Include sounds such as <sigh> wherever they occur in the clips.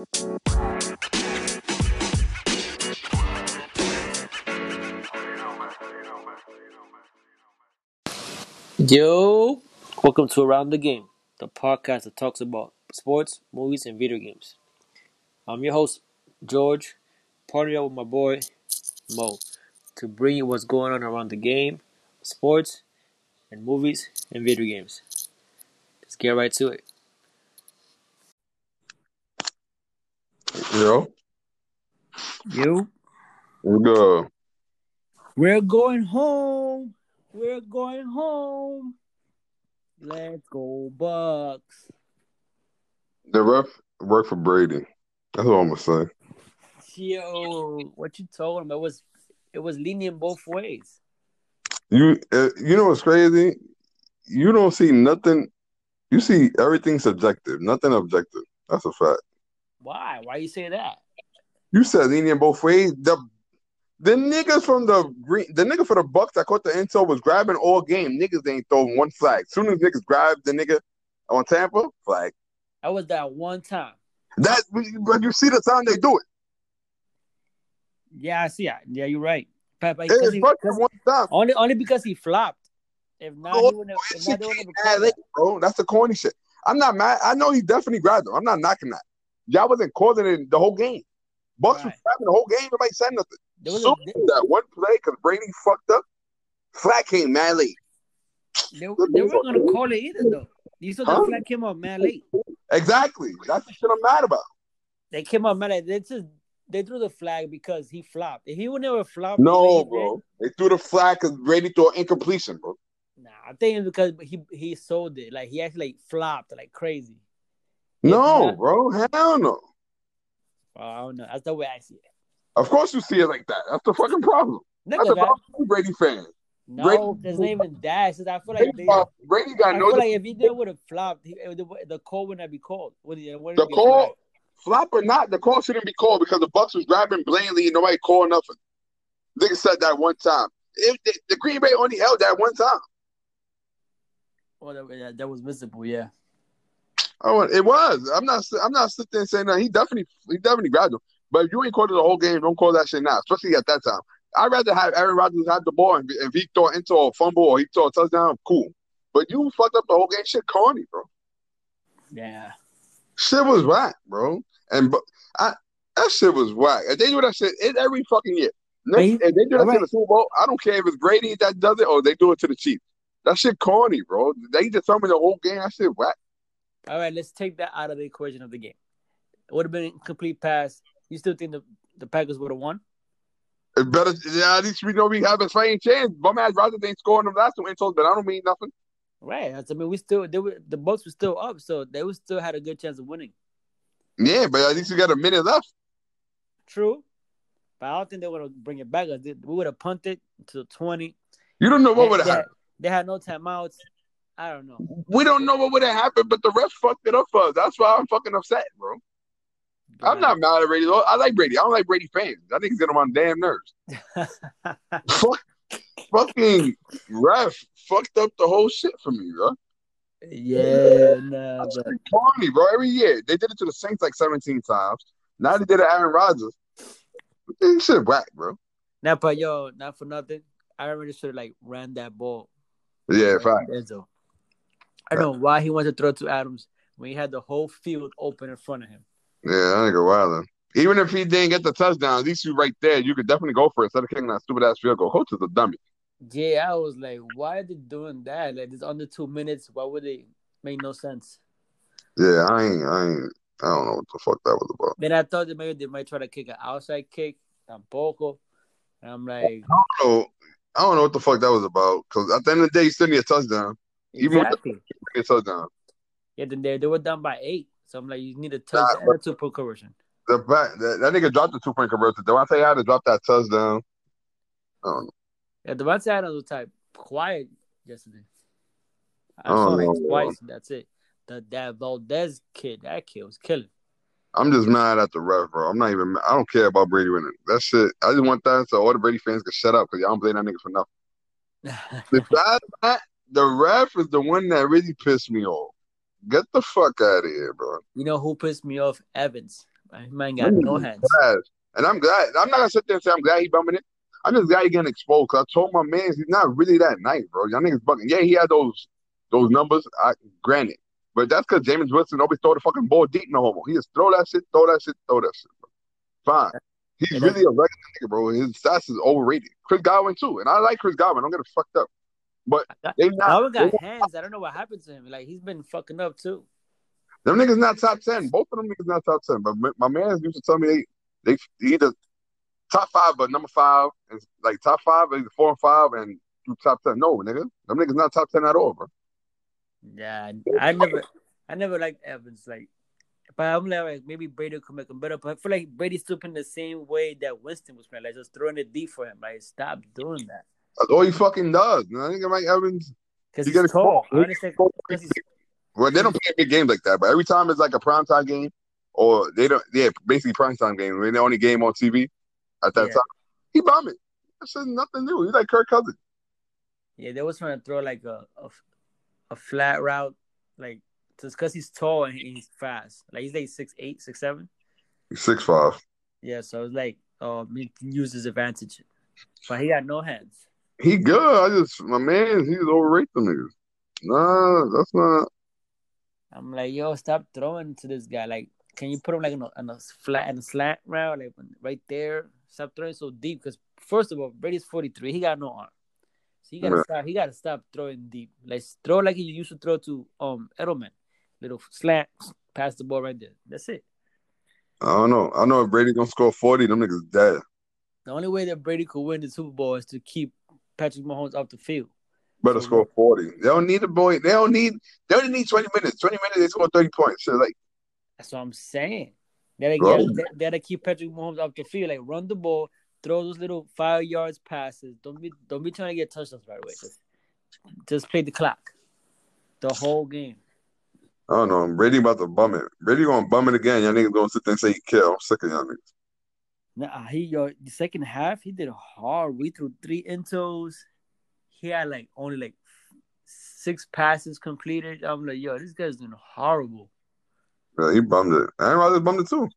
Yo, welcome to Around the Game, the podcast that talks about sports, movies, and video games. I'm your host, George, partnered up with my boy, Mo, to bring you what's going on around the game, sports, and movies and video games. Let's get right to it. Yo, You, we go. we're going home. We're going home. Let's go, Bucks. The ref worked for Brady. That's what I'm gonna say. Yo, what you told him? It was, it was lenient both ways. You, uh, you know what's crazy? You don't see nothing. You see everything subjective, nothing objective. That's a fact. Why? Why you say that? You said lenient both ways. The the niggas from the green, the nigga for the Bucks that caught the intel was grabbing all game. Niggas ain't throwing one flag. Soon as niggas grabbed the nigga on Tampa, flag. That was that one time. That but you see the time they do it. Yeah, I see that. Yeah, you're right. But, but It he- fucking because he- one time. only only because he flopped. If not, Oh, he wouldn't have. If not, they wouldn't have mad called late, that. bro. That's the corny shit. I'm not mad. I know he definitely grabbed him. I'm not knocking that. Y'all wasn't causing it the whole game. Bucks was Right. grabbing the whole game. Nobody said nothing. There was So a, that one play because Brady fucked up. Flat came mad late. they, they weren't gonna call it either though. You saw Huh? the flag came out man late. Exactly. That's the shit I'm mad about. They came up man late. They just they threw the flag because he flopped. If he would never flop, No, did- bro. They threw the flag because Brady threw an incompletion, bro. Nah, I think it's because he he sold it. Like he actually like, flopped like crazy. No, bro. Hell no. Oh, I don't know. That's the way I see it. Of course you see it like that. That's the fucking problem. That's the problem Brady fans. No, Brady- there's not even that. It's just I feel like Brady, they, got- Brady got I no feel like if he did would have flopped, he, the, the call would not be called. Would wouldn't The call, flag. flop or not, the call shouldn't be called because the Bucks was grabbing blatantly and nobody called nothing. Nigga said that one time. If the, the Green Bay only held that one time. Well, that, that, that was visible. Yeah. Oh, it was. I'm not. I'm not sitting there saying that. He definitely, he definitely grabbed him. But if you ain't called it the whole game, don't call that shit now, especially at that time. I'd rather have Aaron Rodgers have the ball and if he throw into a fumble or he throw a touchdown, cool. But you fucked up the whole game. Shit, corny, bro. Yeah. Shit was whack, bro. And but I that shit was whack. If they do that shit it, every fucking year. Next, if they do that alright. to the Super Bowl, I don't care if it's Brady that does it or they do it to the Chiefs. That shit corny, bro. They determine the whole game. That shit whack. All right, let's take that out of the equation of the game. It would have been a complete pass. You still think the, the Packers would have won? It better, yeah, at least we know we have a fighting chance. Bum ass Rodgers ain't scoring them last two insults, but I don't mean nothing. Right. I mean, we still they were the Bucks were still up, so they would still had a good chance of winning. Yeah, but at least we got a minute left. True, but I don't think they would have bring it back. We would have punted to twenty. You don't know what would have happened. They had no timeouts. I don't know. We don't know what would have happened, but the refs fucked it up for us. That's why I'm fucking upset, bro. I'm not mad at Brady. I like Brady. I don't like Brady fans. I think he's getting on my damn nerves. <laughs> Fuck, fucking ref fucked up the whole shit for me, bro. yeah, nah, That's but corny, bro. Every year they did it to the Saints like 17 times. Now they did it to Aaron Rodgers. This shit whack, bro. now, but yo, not for nothing. I remember already should have like ran that ball. Yeah, Right fact. Enzo. I don't know why he wanted to throw to Adams when he had the whole field open in front of him. Yeah, I ain't go wild. Even if he didn't get the touchdown, these two right there, you could definitely go for it instead of kicking that stupid ass field goal. Coach is a dummy. Yeah, I was like, why are they doing that? Like, it's under two minutes. Why would they make no sense? Yeah, I ain't, I ain't, I don't know what the fuck that was about. Then I thought that maybe they might try to kick an outside kick, tampoco. And I'm like, So I don't know what the fuck that was about. Because at the end of the day, you still need a touchdown. Even with the- exactly. A touchdown. Yeah, then they, they were down by eight. So I'm like, you need a Nah, touchdown a two point conversion. The fact that, that nigga dropped the two point conversion. Davante had to drop that touchdown. I don't know. Yeah, Davante Adams was type quiet yesterday. I Oh, saw him twice. That's it. The that Valdez kid, that kid was killing. I'm just mad at the ref, bro. I'm not even. I don't care about Brady winning. That shit. I just want that so all the Brady fans can shut up because y'all don't blame that nigga for nothing. <laughs> Besides that, the ref is the one that really pissed me off. Get the fuck out of here, bro. you know who pissed me off? Evans. Man got no hands. Trash. And I'm glad. I'm not gonna sit there and say I'm glad he bumming it. I'm just glad he getting exposed. Cause I told my man he's not really that nice, bro. Y'all niggas bugging. Yeah, he had those those numbers. I granted, but that's because Jameis Winston always throw the fucking ball deep in the homo. He just throw that shit, throw that shit, throw that shit. Bro. Fine. He's really a regular nigga, bro. His stats is overrated. Chris Godwin too, and I like Chris Godwin. Don't get it fucked up. But they not got hands. I don't know what happened to him. Like he's been fucking up too. them niggas not top ten. Both of them niggas not top ten. But my, my man used to tell me they they either top five, but number five is like top five, either four and five, and you top ten. No, nigga, them niggas not top ten at all, bro. Yeah, I never, I never liked Evans. Like, but I'm like maybe Brady could make him better. But I feel like Brady's still playing the same way that Winston was playing, like just throwing it deep for him. Like, stop doing that That's all he fucking does. I think Mike Evans. because he's gotta tall. call- I understand. 'cause he's, Well, they don't play big games like that, but every time it's like a primetime game, or they don't, yeah, basically primetime game. When the only game on TV at that Yeah. time, he bombing. That's just nothing new. He's like Kirk Cousins. yeah, they was trying to throw like a a, a flat route, like just because he's tall and he's fast. Like he's like six eight, six seven. He's six five. Yeah, so it's like, um, he can use his advantage, but he got no hands. He good. I just my man, he's overrated them niggas. Nah, that's not. I'm like, yo, stop throwing to this guy. Like, can you put him like on a, on a flat and slant route, like right there? Stop throwing so deep. Because first of all, Brady's 43. He got no arm, so he gotta Yeah. stop. He gotta stop throwing deep. Like throw like he used to throw to um Edelman, little slant, pass the ball right there. That's it. I don't know. I know if Brady gonna score forty, them niggas dead. The only way that Brady could win the Super Bowl is to keep Patrick Mahomes off the field. Better So score forty. They don't need a boy. They don't need. They only need twenty minutes. Twenty minutes, they score thirty points. So like, That's what I'm saying. They gotta, they, gotta keep Patrick Mahomes off the field. Like run the ball, throw those little five yards passes. Don't be don't be trying to get touchdowns right away. Just, just play the clock, the whole game. I don't know. Brady about to bum it. Brady gonna bum it again. Y'all niggas gonna sit there and say he kill. I'm sick of y'all niggas. Nah, he yo, the second half he did hard. We threw three intos. He had like only like six passes completed. I'm like, yo, this guy's doing horrible. Yeah, he bummed it. Aaron Rodgers bummed it too.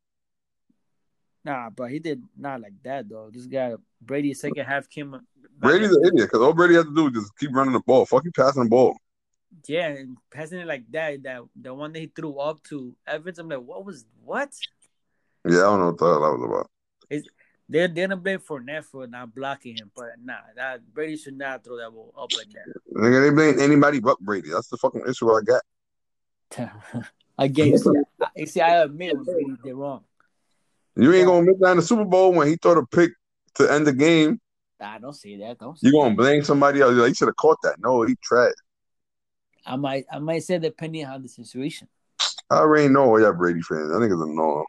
Nah, but he did not like that though. This guy Brady second half came. Brady's an idiot because all Brady has to do is just keep running the ball. Fuck you passing the ball. Yeah, and passing it like that, that the one that he threw up to Evans, I'm like, what was what? Yeah, I don't know what the hell that was about. They're they're gonna blame Fournette for not blocking him, but nah, that Brady should not throw that ball up like that. Nigga, they blame anybody but Brady. That's the fucking issue I got. that. Again, you see, I, see, I admit when Brady did wrong. You ain't gonna miss that in the Super Bowl when he throw the pick to end the game. I don't see that. Don't. Say You gonna that. blame somebody else? Like, he should have caught that. No, he tried. I might I might say depending on the situation. I already know y'all Brady fans. I think it's annoying.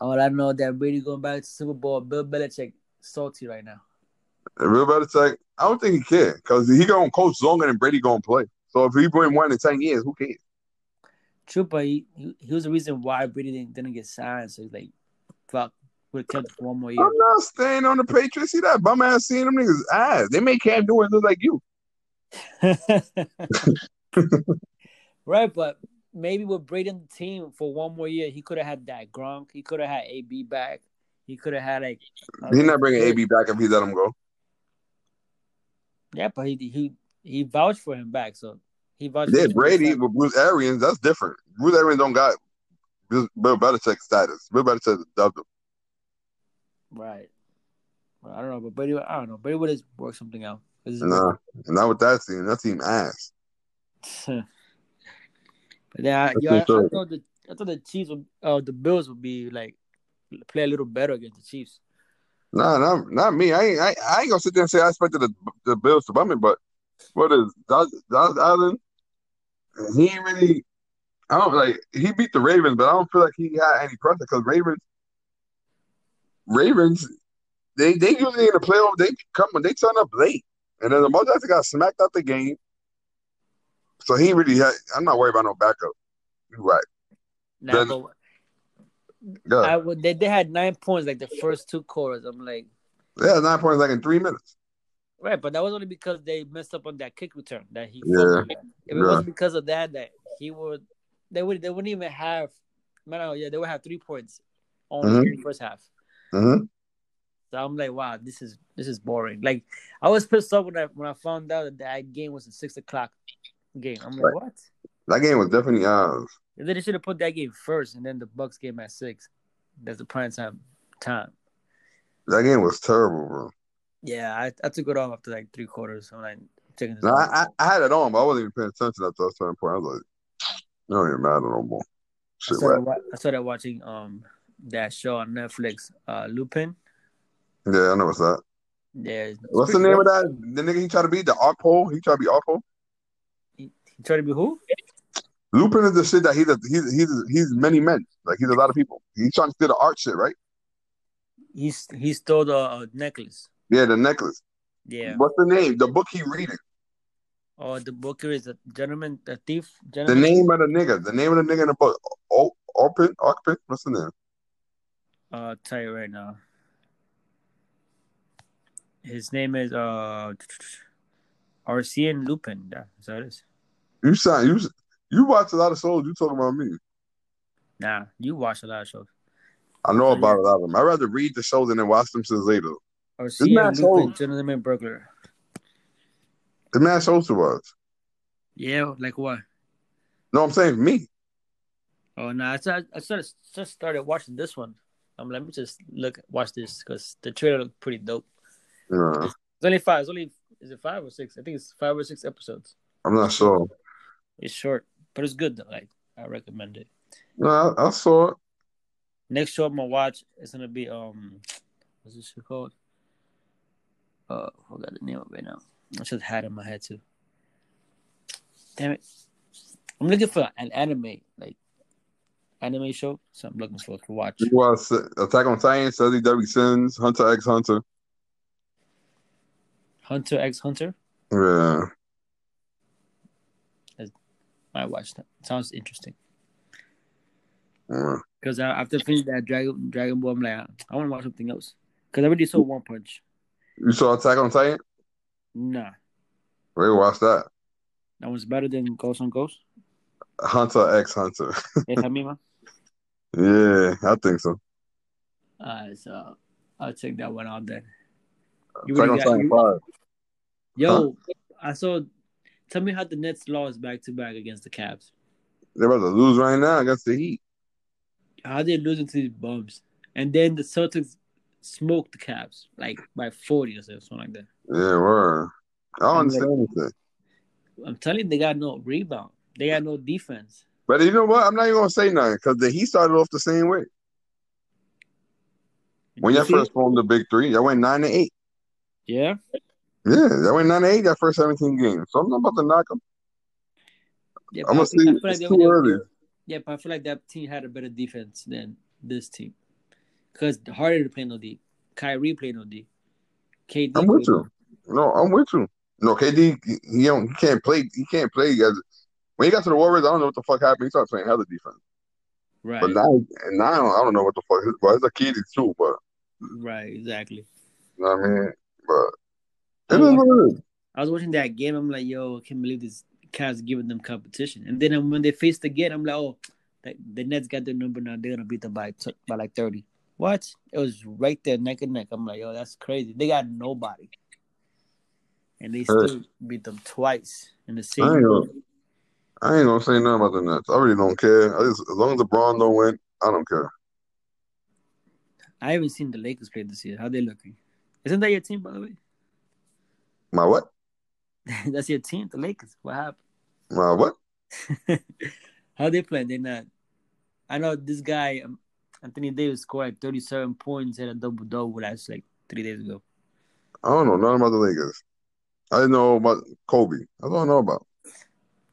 All I know that Brady going back to Super Bowl, Bill Belichick salty right now. And Real Belichick, I don't think he can because he gonna coach longer than Brady gonna play. So if he bring one in ten years, who cares? True, but he, he, he was the reason why Brady didn't, didn't get signed. So he's like, fuck, would have kept one more year. I'm not staying on the Patriots. See that bum ass seeing them niggas ass. They make Cam Newton look like you. <laughs> right, but maybe with Brady on the team for one more year, he could have had that Gronk. He could have had AB back. He could have had like. He's not bringing AB back if he let him go. Yeah, but he he he vouched for him back, so he vouched. Yeah. Brady with Bruce Arians, that's different. Bruce Arians don't got Bill Belichick status. Bill Belichick dubbed him. Right. Well, I don't know, but Brady, I don't know. Brady would have worked something out. Nah, not with that team. That team ass. <laughs> yeah, yeah, I, I thought the I thought the Chiefs would, uh, the Bills would be like play a little better against the Chiefs. Nah, not not me. I ain't I, I ain't gonna sit there and say I expected the the Bills to bum it, but what is Josh, Josh Allen? He ain't really. I don't like. He beat the Ravens, but I don't feel like he had any pressure because Ravens, Ravens, they they usually in the playoff they come when they turn up late, and then the Jackson got smacked out the game. So he really had. I'm not worried about no backup. You're right? Nah, Then- Good. I would, they, they had nine points like the first two quarters. I'm like, yeah, nine points like in three minutes. right, but that was only because they messed up on that kick return that he. Yeah. If it Yeah. wasn't because of that, that he would, they would, they wouldn't even have. Man, oh, yeah, they would have three points. only Mhm. the first half. hmm So I'm like, wow, this is this is boring. Like I was pissed off when I when I found out that that game was at six o'clock game. I'm like, Right. what? That game was definitely ours. And they should have put that game first, and then the Bucks game at six. That's the prime time time. That game was terrible, bro. Yeah, I, I took it off after like three quarters. I'm like taking this. No. I, I, I had it on, but I wasn't even paying attention at that certain point. I was like, it don't even matter no more. I Shit, started, whack. I started watching um that show on Netflix, uh Lupin. Yeah, I know what's that. Yeah, What's the name good. of that? The nigga he tried to be the art pole. He tried to be art pole. He, he to be who? Lupin is the shit that he's a, he's he's he's many men. Like he's a lot of people. He's trying to do the art shit, right? He's he stole the uh, necklace. Yeah, the necklace. Yeah. What's the name? The book he reading. Oh, the booker is a gentleman, a thief. Gentleman. The name of the nigga. The name of the nigga in the book. Oh, Orpin. Orpin. What's the name? Uh, I'll tell you right now. His name is uh Arsene Lupin. Yeah, Is that it is? You sound you you watch a lot of shows. You talking about me? Nah, you watch a lot of shows. I know Oh, about a lot of them. I'd rather read the shows than then watch them since later. Man Lupin, sold. gentleman burglar. The man shows to watch. Yeah, like what? No, I'm saying me. Oh no, I started, I started, just started watching this one. I'm let me just look watch this because the trailer looked pretty dope. Yeah, It's only five. It's only is it five or six? I think it's five or six episodes. I'm not sure. It's short, but it's good though. Like I recommend it. No, I, I saw it. Next show I'm gonna watch is gonna be um, what's this shit called? Uh, I forgot the name of it now. I just had it in my head too. Damn it! I'm looking for an anime, like anime show. So I'm looking for to watch. You watch Attack on Titan, Study W Sins, Hunter X Hunter. Hunter X Hunter. Yeah, I watched that. Sounds interesting. yeah. Because after finishing that Dragon Dragon Ball, I'm like, I want to watch something else. Because I already saw One Punch. You saw Attack on Titan? Nah, We watch that. that was better than Ghost on Ghost. Hunter X Hunter. <laughs> Esa misma. Yeah, I think so. Alright, so I'll check that one out then. You Attack on Titan you- five. Yo, I saw. Tell me how the Nets lost back to back against the Cavs. They're about to lose right now against the Heat. How they losing to these bums? And then the Celtics smoked the Cavs like by forty or something like that. Yeah, word. I don't I'm understand anything. I'm telling you, they got no rebound. They got no defense. But you know what? I'm not even gonna say nothing because the Heat started off the same way. When You y'all first formed the big three, y'all went nine to eight. yeah. Yeah, y'all went nine eight that first 17 games. So I'm not about to knock them. Yeah, I'm gonna see. feel like too early. Yeah, but I feel like that team had a better defense than this team. Because Harden to play no D. Kyrie played no D. KD. I'm with you. No, I'm with you. No, KD, he, he don't, he can't play. He can't play as when he got to the Warriors. I don't know what the fuck happened. He started playing hella defense. Right. But now, and now I don't know what the fuck. His, well, it's a kid too, but right, exactly. you know what I mean. But I was, what. I was watching that game. I'm like, yo, I can't believe this Cavs giving them competition. And then um, when they faced again, I'm like, oh, the, the Nets got their number now. They're gonna beat them by t- by like 30. What? It was right there, neck and neck. I'm like, yo, that's crazy. They got nobody, and they still beat them twice in the same. I ain't gonna. I ain't gonna say nothing about the Nets. I really don't care. I just, as long as LeBron don't win, I don't care. I haven't seen the Lakers play this year. How they looking? Isn't that your team, by the way? My what? <laughs> That's your team, the Lakers. What happened? My what? <laughs> How they playing? They not. I know this guy, um, Anthony Davis, scored like 37 points, had a double double last like three days ago. I don't know nothing about the Lakers. I didn't know about Kobe. I don't know about.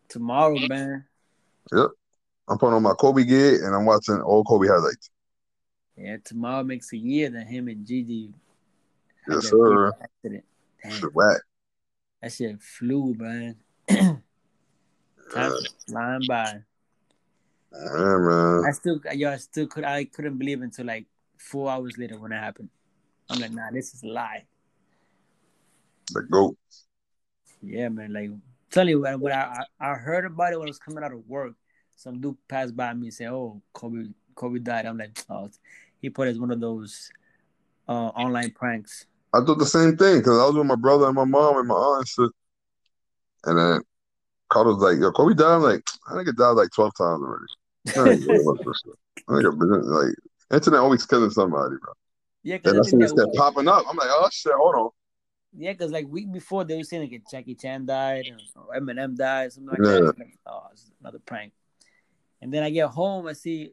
Tomorrow, man. Yep. I'm putting on my Kobe gear and I'm watching all Kobe highlights. Yeah, tomorrow makes a year that him and Gigi Yes, sir. accident. Shit whack. that shit flew, man. <clears throat> Time Yeah, flying by. yeah, man. I still, yo, I still could, I couldn't believe until like four hours later when it happened. I'm like, nah, this is a lie. The GOAT. Yeah, man. Like, tell you when, when I, I I heard about it when I was coming out of work, some dude passed by me and said, "Oh, Kobe, Kobe died." I'm like, "Oh, he put it as one of those uh, online pranks. I thought the same thing because I was with my brother and my mom and my aunt and shit. And then Carlos was like, "Yo, Kobe died." I'm like, "I think it died like twelve times already." I ain't worried about this shit. I think like internet always killing somebody, bro. Yeah, because that's when it kept popping up. I'm like, "Oh shit, hold on." yeah, because like week before they were saying like Jackie Chan died or Eminem died, something like Yeah. that. Like, oh, it's another prank. And then I get home, I see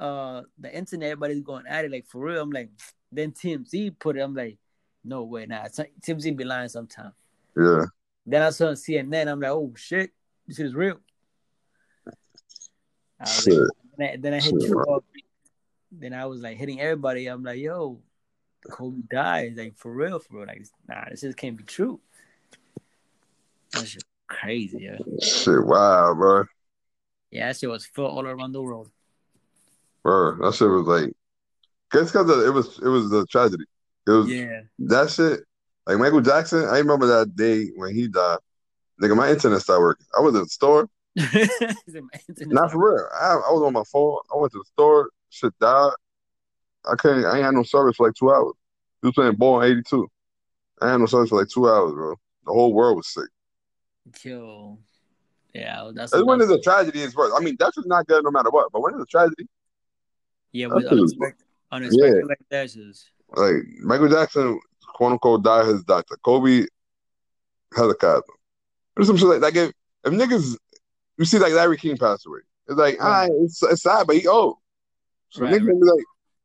uh the internet, everybody's going at it like for real. I'm like, then TMZ put it. I'm like, no way, nah. TMZ be lying sometime. Yeah, Then I saw on CNN. I'm like, oh shit, this is real. I shit. like, then, I, then I hit Shit, you up. Then I was like hitting everybody. I'm like, yo, Kobe died. Like for real, for real. Like, nah, this just can't be true. That's just crazy, yeah. Shit, wow, bro. Yeah, that shit was felt all around the world. Bro, that shit was like, guess because it was it was a tragedy. It was Yeah. that shit. Like Michael Jackson, I remember that day when he died. Nigga, my internet started working. I was in the store. <laughs> Not for real. I, I was on my phone. I went to the store. Shit died. I couldn't. I ain't had no service for like two hours. He was playing ball in '82. I had no service for like two hours, bro. The whole world was sick. Kill. Yeah, that's, when there's a tragedy It's worse. I mean, that's is not good no matter what. But when there's a tragedy, yeah, that's it's- unexpected, unexpected like just like Michael Jackson, quote unquote, died his doctor. Kobe had a cousin. Or some shit like that. If, if niggas, you see, like Larry King passed away. It's like, all Right. it's, it's sad, but he old. So Right, niggas right. be like,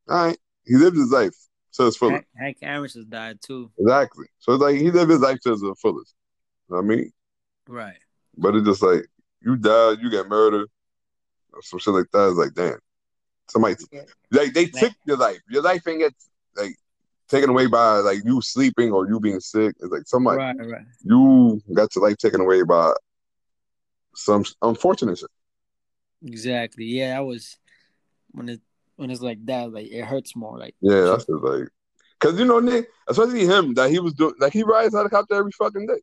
all right, he lived his life to his fullest. Hank, Hank Aaron just died too. Exactly. So it's like he lived his life to his fullest. You know what I mean? Right. But it's just like you died, you get murdered, or some shit like that. It's like, damn. Somebody Yeah. like they took your life. Your life ain't get like taken away by like you sleeping or you being sick. It's like somebody Right, right. you got your life taken away by some unfortunate shit. Exactly. Yeah, that was when it when it's like that, like it hurts more. Like Yeah, that's just like because you know Nick, especially him that he was doing like he rides helicopter every fucking day.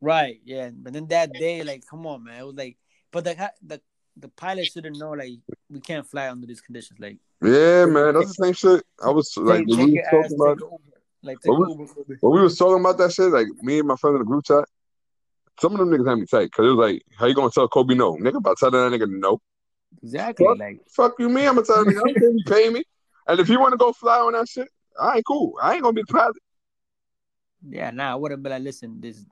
right, yeah. But then that day, like, come on, man, it was like, but the the the pilot shouldn't know like we can't fly under these conditions. Like, Yeah, man, that's the same shit. I was like take, when take we your was ass, talking about like take What an Uber. Uber. when we was talking about that shit, like me and my friends in the group chat, some of them niggas had me tight because it was like, how you gonna tell Kobe no? Nigga about telling that nigga no. Exactly. Fuck. Like, Fuck you, me. I'm gonna tell that nigga, I don't care if you pay me. And if you want to go fly on that shit, I ain't cool. I ain't gonna be the pilot. yeah, nah, I would have been like, listen, this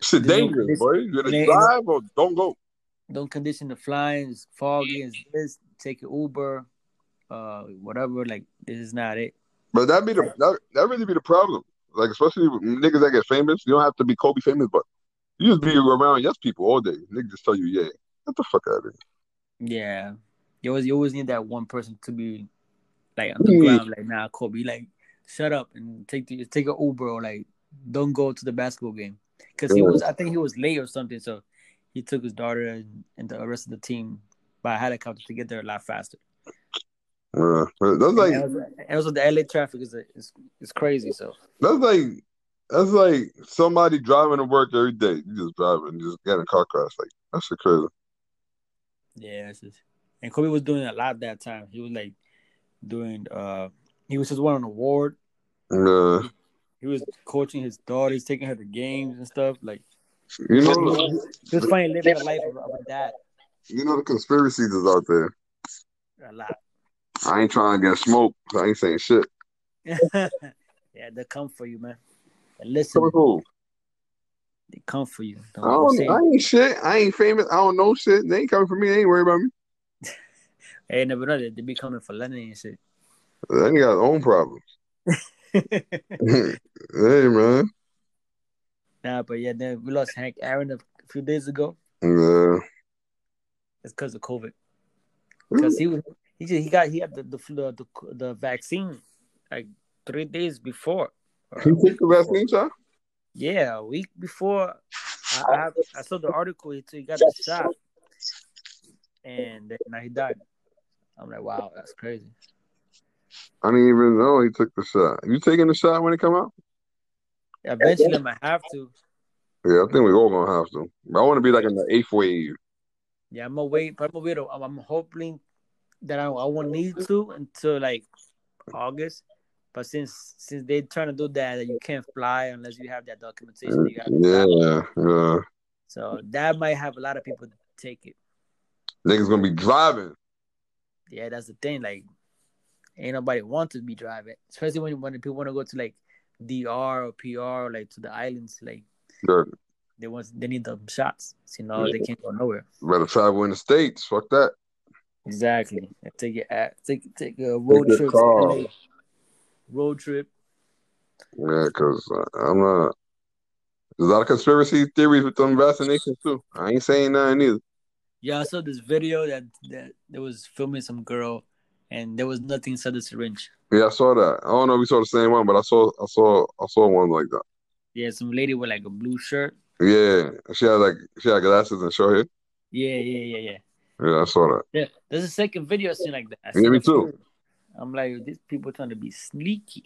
Shit no dangerous, boy. You gonna drive or don't go. Don't condition the flying. It's foggy. It's this. Take your Uber, uh, whatever. Like, this is not it. But that be the that, that really be the problem. Like especially with niggas that get famous, you don't have to be Kobe famous, but you just be around yes people all day. Niggas just tell you, yeah, get the fuck out of here. Yeah, you always you always need that one person to be like on the Yeah. ground. Like, nah, Kobe, like, shut up and take the take a Uber or like don't go to the basketball game because he was I think he was late or something. So he took his daughter and, and the rest of the team by helicopter to get there a lot faster. But that's like and, also, the LA traffic is is is crazy. So that's like that's like somebody driving to work every day. You just driving, you just getting a car crash. Like that's shit crazy. yeah, it's just, and Kobe was doing a lot that time. He was like doing uh he was just won an award. Yeah, He was coaching his daughter, he's taking her to games and stuff. Like you know, he was living a life of, of a dad. you know the conspiracies is out there. A lot. I ain't trying to get smoked. I ain't saying shit. <laughs> yeah, they come for you, man. And listen, they come for you. Don't, I don't I ain't shit. I ain't famous. I don't know shit. They ain't coming for me. They ain't worried about me. <laughs> I ain't never know that they be coming for Lennon and shit. Ain't got their own problems. <laughs> hey man. Nah, but yeah, then we lost Hank Aaron a few days ago. Yeah. It's because of COVID. Because he was he just, he got he had the the, the the vaccine like three days before. He took the vaccine shot. Yeah, a week before, I, I, have- I saw the article. He, he got the shot, and then now he died. I'm like, wow, that's crazy. I didn't even know he took the shot. You taking the shot when it come out? Eventually, I might have to. Yeah, I think we're all gonna have to. I want to be like in the eighth wave. Yeah, I'm gonna wait. But I'm gonna wait. I'm, I'm hoping that I, I won't need to until like August. But since since they're trying to do that, that you can't fly unless you have that documentation. You have to Yeah, yeah. So that might have a lot of people take it. Niggas gonna be driving. Yeah, that's the thing. Like, ain't nobody want to be driving, especially when when people want to go to like DR or PR like to the islands. Like, Yeah. they want they need them shots. So, you know, they can't go nowhere. Better travel in the states. Fuck that. Exactly. And take it at take take a road your trip. Road trip. Yeah, because uh, I'm not. There's a lot of conspiracy theories with them vaccinations too. I ain't saying nothing either. Yeah, I saw this video that that there was filming some girl, and there was nothing inside the syringe. Yeah, I saw that. I don't know if we saw the same one, but I saw, I saw, I saw one like that. Yeah, some lady with like a blue shirt. Yeah, she had like she had glasses and short hair. Yeah, yeah, yeah, yeah. Yeah, I saw that. Yeah, there's a second video I seen like that. I Yeah, me too. I'm like, these people trying to be sneaky.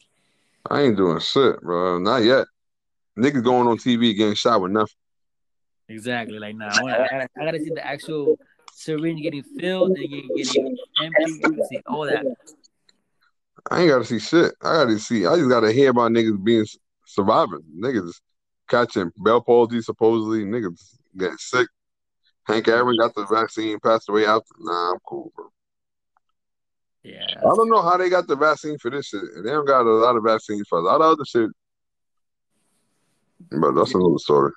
I ain't doing shit, bro. Not yet. Niggas going on TV getting shot with nothing. Exactly. Like, nah, I, wanna, I, gotta, I gotta see the actual syringe getting filled and get- getting empty. See all that. I ain't gotta see shit. I gotta see. I just gotta hear about niggas being surviving. Niggas catching Bell palsy supposedly. Niggas getting sick. Hank Aaron got the vaccine, passed away after. Nah, I'm cool, bro. Yeah. I don't know how they got the vaccine for this shit. They don't got a lot of vaccines for a lot of other shit. But that's another story.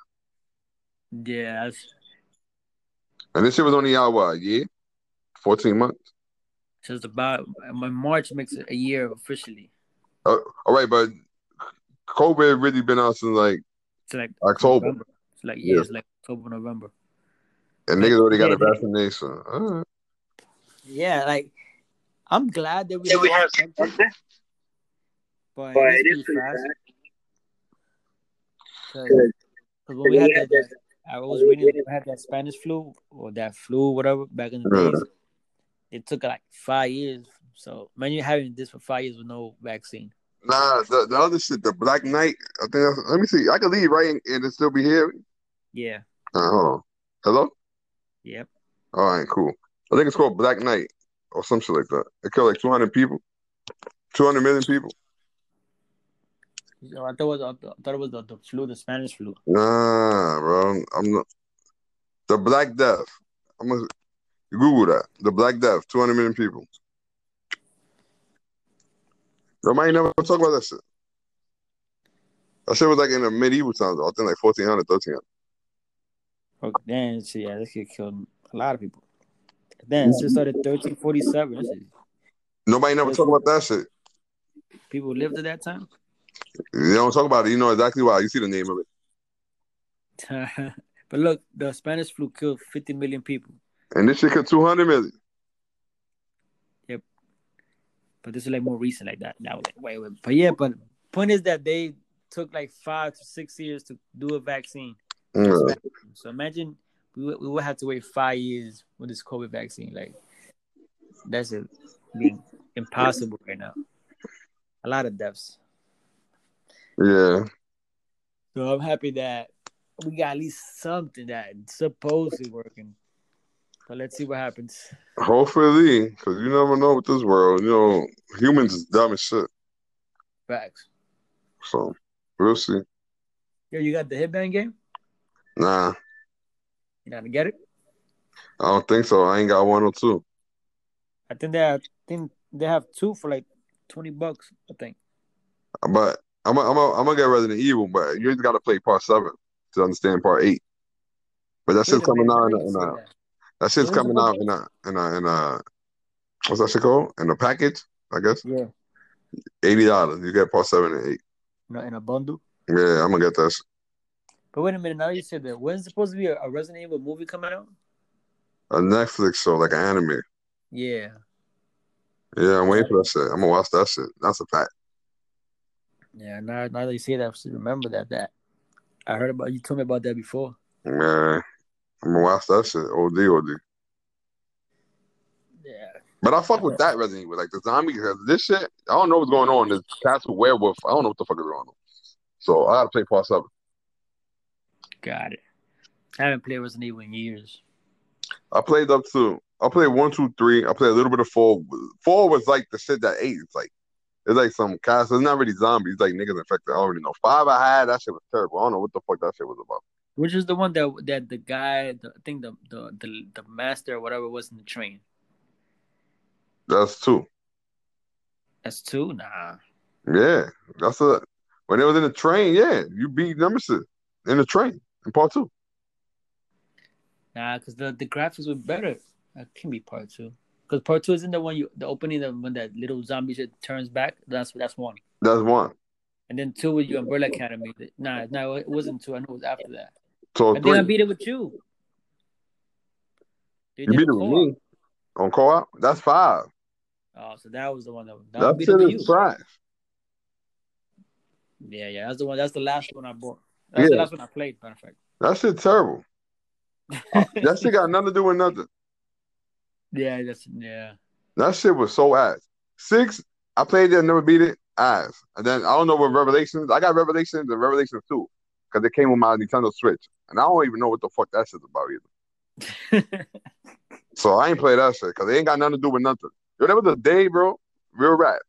Yeah. That's, And this shit was only out what a year, fourteen months. Just about my March makes it a year officially. Uh, all right, but COVID really been out since like It's like October, November. It's like yeah, Yeah. it's like October, November. and niggas already got a Yeah, they- vaccination. All right. Yeah, like I'm glad that we, Yeah, we have something, something, but, but it is pretty fast. fast. Because when we had that, that- I was reading, we had that Spanish flu or that flu, whatever, back in the Yeah. days. It took like five years. So, man, you're having this for five years with no vaccine. Nah, the, the other shit, the Black Knight. I think. Let me see. I can leave right and, and it still be here. Yeah. Uh, hold on. Hello. Yep. All right, cool. I think it's called Black Knight or some shit like that. It killed like 200 people, 200 million people. So I thought it was, I thought it was the, the flu, the Spanish flu. Nah, bro. I'm not. The Black Death. I'm gonna Google that. The Black Death. 200 million people. Nobody never talk about that shit. That shit was like in the medieval times. I think like 1400, 1300. Oh, damn, see, yeah, this kid killed a lot of people. Then it started 1347. This Nobody never talk about that shit. people lived at that time. You don't talk about it. You know exactly why. You see the name of it. <laughs> but look, the Spanish flu killed 50 million people. And this shit killed 200 million. Yep. But this is like more recent, like that. That was like wait, wait. But yeah, but point is that they took like five to six years to do a vaccine. Mm. Yeah. So imagine we would, we would have to wait five years with this COVID vaccine. Like that's a, being impossible right now. A lot of deaths. Yeah. So I'm happy that we got at least something that supposedly working. But let's see what happens. Hopefully, because you never know with this world. You know, humans is dumb as shit. Facts. So we'll see. Yo, you got the headband game? Nah, You to get it? I don't think so. I ain't got one or two. I think they have, I think they have two for like twenty bucks. I think. But I'm gonna I'm gonna I'm gonna get Resident Evil, but you just gotta play part seven to understand part eight. But that's a coming out in a, in a, that? shit's coming out in a in a in a what's that shit called? In a package, I guess. Yeah, Eighty dollars. You get part seven and eight. in a, in a bundle. Yeah, I'm gonna get that shit. But wait a minute, now you said that when's supposed to be a, a Resident Evil movie coming out? A Netflix show, like an anime. Yeah, Yeah, I'm waiting for that shit. I'm gonna watch that shit. That's a fact. yeah. Now, now that you say that, I should remember that. That I heard about. You told me about that before. Yeah. I'm gonna watch that shit. OD OD. Yeah, But I fuck with that Resident Evil, like the zombie. Cause this shit, I don't know what's going on. This castle werewolf, I don't know what the fuck is going on. So I gotta play part seven. got it. I haven't played Resident Evil in years. I played up to I played one, two, three. I played a little bit of four. Four was like the shit that eight. It's like it's like some cast. It's not really zombies. Like niggas infected. I already know. Five I had that shit was terrible. I don't know what the fuck that shit was about. Which is the one that that the guy, the, I think the, the the the master or whatever was in the train. That's two. That's two. Nah. Yeah, that's a when it was in the train. Yeah, you beat Nemesis in the train in part two. Nah, because the the graphics were better. That can be part two. Because part two isn't the one you the opening the when that little zombie shit turns back. That's that's one. That's one. And then two with your Umbrella Academy. Nah, no, it wasn't two. I know it was after that. So And three. then I beat it with you. Did you beat it with co-op. me on co-op. That's five. Oh, so that was the one that, that That beat it with you. Yeah, yeah, that's the one. That's the last one I bought. That's the last one I played. Matter of fact. That shit terrible. <laughs> that shit got nothing to do with nothing. Yeah, that's yeah. That shit was so ass. Six, I played it, never beat it. Ass. And then I don't know what Revelations. I got Revelations and Revelations two because it came with my Nintendo Switch, and I don't even know what the fuck that shit's about either. <laughs> So I ain't play that shit because it ain't got nothing to do with nothing. Yo, there was a day, bro, real rap.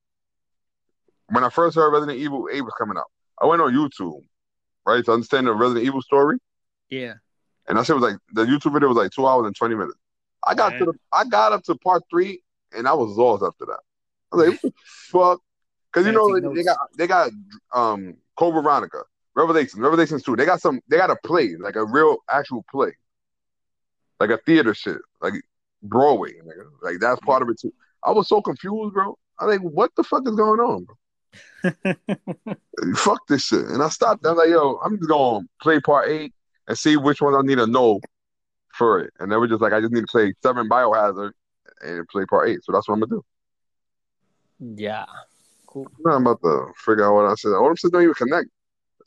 When I first heard Resident Evil 8 was coming out, I went on YouTube, right, to understand the Resident Evil story. yeah. And that shit was like the YouTube video was like two hours and twenty minutes. I got to the I got up to part three and I was lost after that. I was like, what the fuck? Because you know they, they got they got um Code Veronica, Revelations, Revelations 2. They got some they got a play, like a real actual play. Like a theater shit. Like Broadway. Nigga. Like that's part of it too. I was so confused, bro. I was like, what the fuck is going on, bro? <laughs> Fuck this shit. And I stopped. I was like, yo, I'm just gonna play part eight and see which one I need to know for it. And they were just like, I just need to play seven biohazard and play part eight. So that's what I'm gonna do. yeah. Cool. I'm not about to figure out what I said. All them shit don't even connect.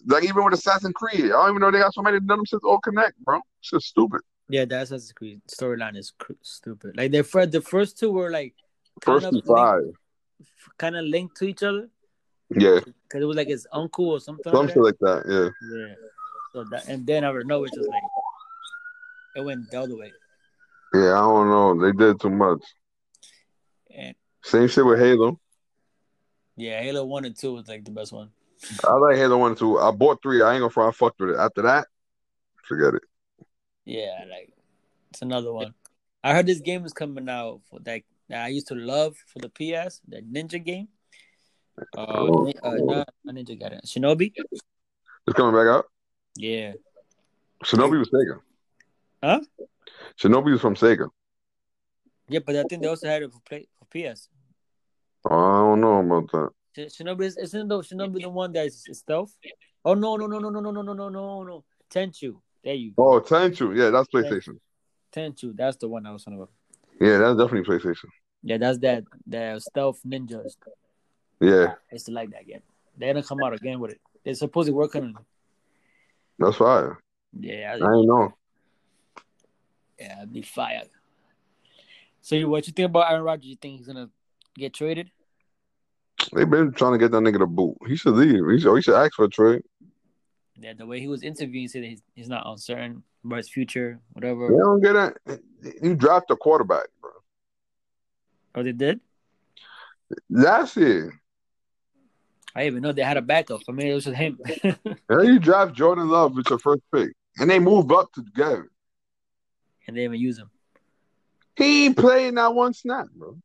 Like even with Assassin's Creed, I don't even know they got so many of them shit all connect, bro. It's just stupid. Yeah, that's Assassin's Creed storyline is cr- stupid. Like the first, the first two were like First of five. kind of linked to each other Yeah. because it was like his uncle or something. Some like that. like that, yeah. Yeah. So that, and then out of nowhere, it's just like it went the other way. Yeah, I don't know. They did too much. And Same shit with Halo. yeah, Halo One and Two was like the best one. I like Halo 1 and 2. I bought 3. I ain't gonna front. I fucked with it. After that, forget it. Yeah, like it's another one. I heard this game is coming out for that that I used to love for the PS, the Ninja game. Uh, Oh. Uh not, not Ninja Gaiden, Shinobi. It's coming back out. Yeah. Shinobi was Sega. Huh? Shinobi was from Sega. Yeah, but I think they also had it for play for PS. Oh, I don't know about that. Sh- Shinobi is, isn't the Shinobi the one that's stealth? Oh no no no no no no no no no no no Tenchu. There you go. Oh, Tenchu. Yeah, that's PlayStation. Tenchu. That's the one I was talking about. Yeah, that's definitely PlayStation. Yeah, that's that that stealth ninjas. Yeah, I used to like that game. They're gonna come out again with it. They're supposed to work on it. that's fire. Yeah, I ain't know. yeah, it'd be fire. So what you think about Aaron Rodgers? You think he's gonna get traded? They've been trying to get that nigga to boot. He should leave. He should, oh, he should ask for a trade. Yeah, the way he was interviewing, he said he's, he's not uncertain about his future, whatever. They don't get it. You draft a quarterback, bro. Oh, they did. Last year, I didn't even know they had a backup. I mean, it was just him. <laughs> and you draft Jordan Love with your first pick, and they move up to Gavin. and they even use him. He ain't playing not one snap, bro.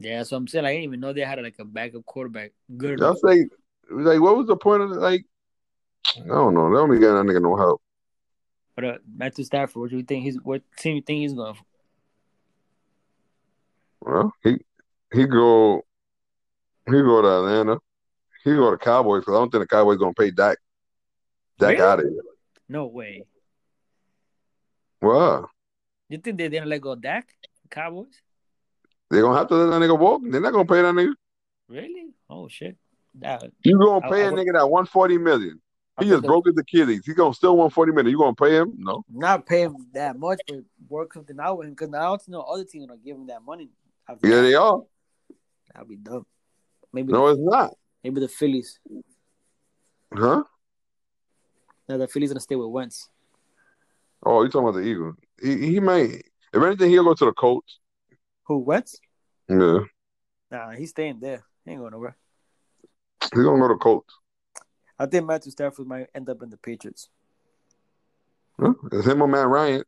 Yeah, so I'm saying like, I didn't even know they had like a backup quarterback good. That's like, like, what was the point of it? Like, I don't know. They don't be getting that nigga no help. But uh, Matthew Stafford, what do you think he's what team you think he's going for? Well, he he go he go to Atlanta. He go to Cowboys because I don't think the Cowboys gonna pay Dak. Dak Really? out of here. No way. Well, You think they didn't let go of Dak? Cowboys? They gonna have to let that nigga walk. They're not gonna pay that nigga. Really? Oh shit. That You gonna I- pay I a would- nigga that one forty million. He would just broke his Achilles. He gonna still one forty million. You gonna pay him? No. not pay him that much, but work something out with him because I don't know other teams gonna give him that money. after Yeah, that. they are. That'd be dumb. Maybe No, it's not. maybe the Phillies. Huh? No, the Phillies gonna stay with Wentz. Oh, you talking about the Eagles? He he may If anything, he'll go to the Colts. Who Wentz? Yeah, Nah, he's staying there. He ain't going nowhere. he's gonna go to Colts. I think Matthew Stafford might end up in the Patriots. Huh? It's him or Matt Ryan.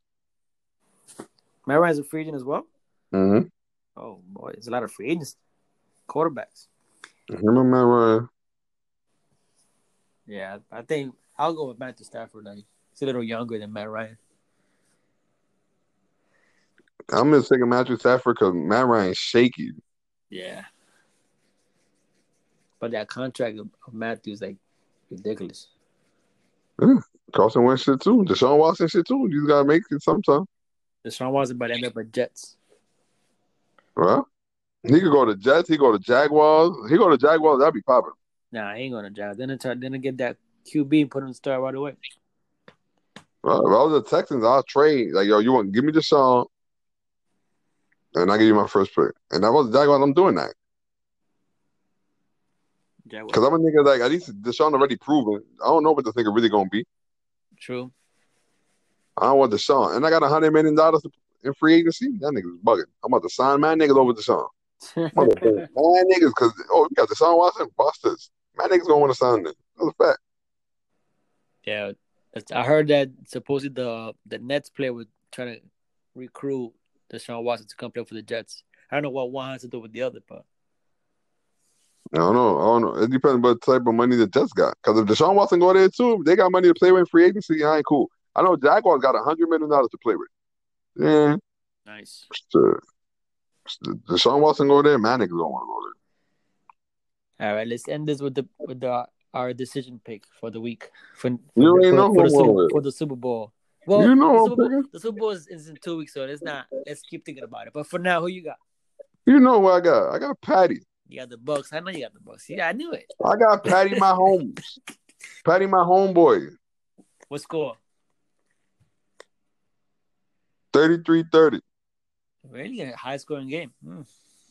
Matt Ryan's a free agent as well. Mm-hmm. Oh boy, there's a lot of free agents, quarterbacks. Him or Matt Ryan. Yeah, I think I'll go with Matthew Stafford. Like, he's a little younger than Matt Ryan. I'm just taking Matthew Stafford because Matt Ryan's shaky. Yeah. But that contract of, of Matthews like ridiculous. Yeah. Carson Wentz shit too. Deshaun Watson shit too. You gotta make it sometime. Deshaun Watson about to end up at Jets. Well, he could go to Jets. He go to Jaguars. He go to Jaguars. That'd be popping. Nah, he ain't gonna job. Then try then get that QB and put him in the start right away. Well, if I was the Texans, I'll trade. Like, yo, you want give me Deshaun, and I give you my first pick. And that was the Jaguars, I'm doing that because I'm a nigga like at least Deshaun already proven. I don't know what this nigga really gonna be. True. I don't want Deshaun, and I got a hundred million dollars in free agency. That nigga's bugging. I'm about to sign my niggas over <laughs> to Deshaun. My niggas, because oh, you got Deshaun Watson, busters. My niggas gonna want to sign them. That's a fact. yeah, I heard that supposedly the the Nets player was trying to recruit Deshaun Watson to come play for the Jets. I don't know what one has to do with the other, but I don't know. I don't know. It depends what type of money the Jets got. Because if Deshaun Watson go there too, they got money to play with in free agency. I ain't cool. I know Jaguars got a hundred million dollars to play with. Yeah, nice. shit. Deshaun Watson go there, man, niggas don't want to go there. All right, let's end this with the with the our decision pick for the week for for, for, know for the, Super, for the Super Bowl. Well, You know the Super, Bowl, the Super Bowl is, is in two weeks, so it's not. Let's keep thinking about it. But for now, who you got? You know what I got? I got Patty. You got the Bucks. I know you got the Bucks. Yeah, I knew it. I got Patty, my home. <laughs> Patty, my homeboy. What score? 33-30. Really a high scoring game Hmm.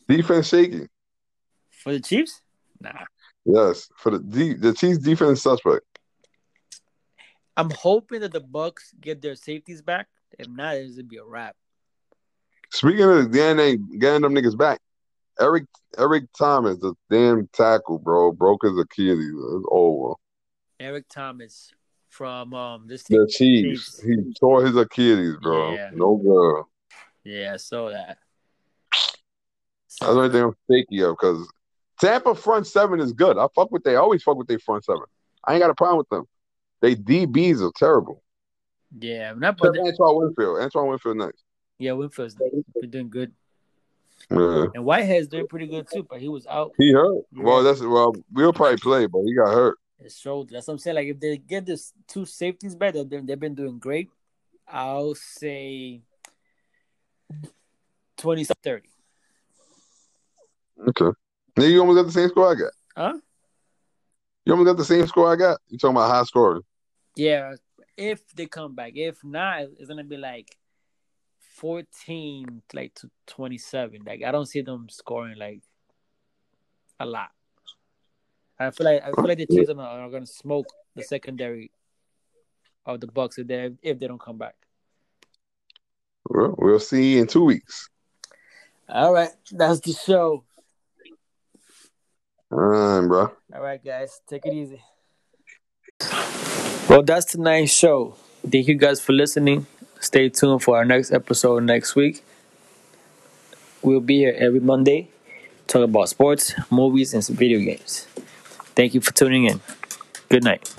Defense shaking. for the Chiefs? Nah, Yes, for the the Chiefs defense suspect. I'm hoping that the Bucks get their safeties back. If not, it's gonna be a wrap. Speaking of getting, getting them niggas back, Eric Eric Thomas, the damn tackle, bro, broke his Achilles. It's over. Eric Thomas from um this team. The Chiefs, Chiefs. he tore his Achilles, bro. Yeah. No good. Yeah, I saw that. That's the only thing I'm shaky of because Tampa front seven is good. I fuck with they. I always fuck with their front seven. I ain't got a problem with them. They DBs are terrible. Yeah, not but Except Antoine Winfield. Antoine Winfield next. yeah, Winfield's been doing good, Yeah. and Whitehead's doing pretty good too. But he was out He hurt. Yeah. Well, that's well. We'll probably play, but he got hurt. his shoulder. That's what I'm saying. Like if they get this two safeties back, they've been, they've been doing great. I'll say 20 30. Okay. Nigga, you almost got the same score I got. Huh? You almost got the same score I got. You talking about high scoring? Yeah, if they come back. If not, it's gonna be like 14 like to 27. Like I don't see them scoring like a lot. I feel like I feel like the Chiefs are gonna, are gonna smoke the secondary of the Bucks if they if they don't come back. Well, we'll see in two weeks. All right, that's the show. All right, bro. All right, guys, take it easy. Well, that's tonight's show. Thank you guys for listening. Stay tuned for our next episode next week. We'll be here every Monday, talk about sports, movies, and some video games. Thank you for tuning in. Good night.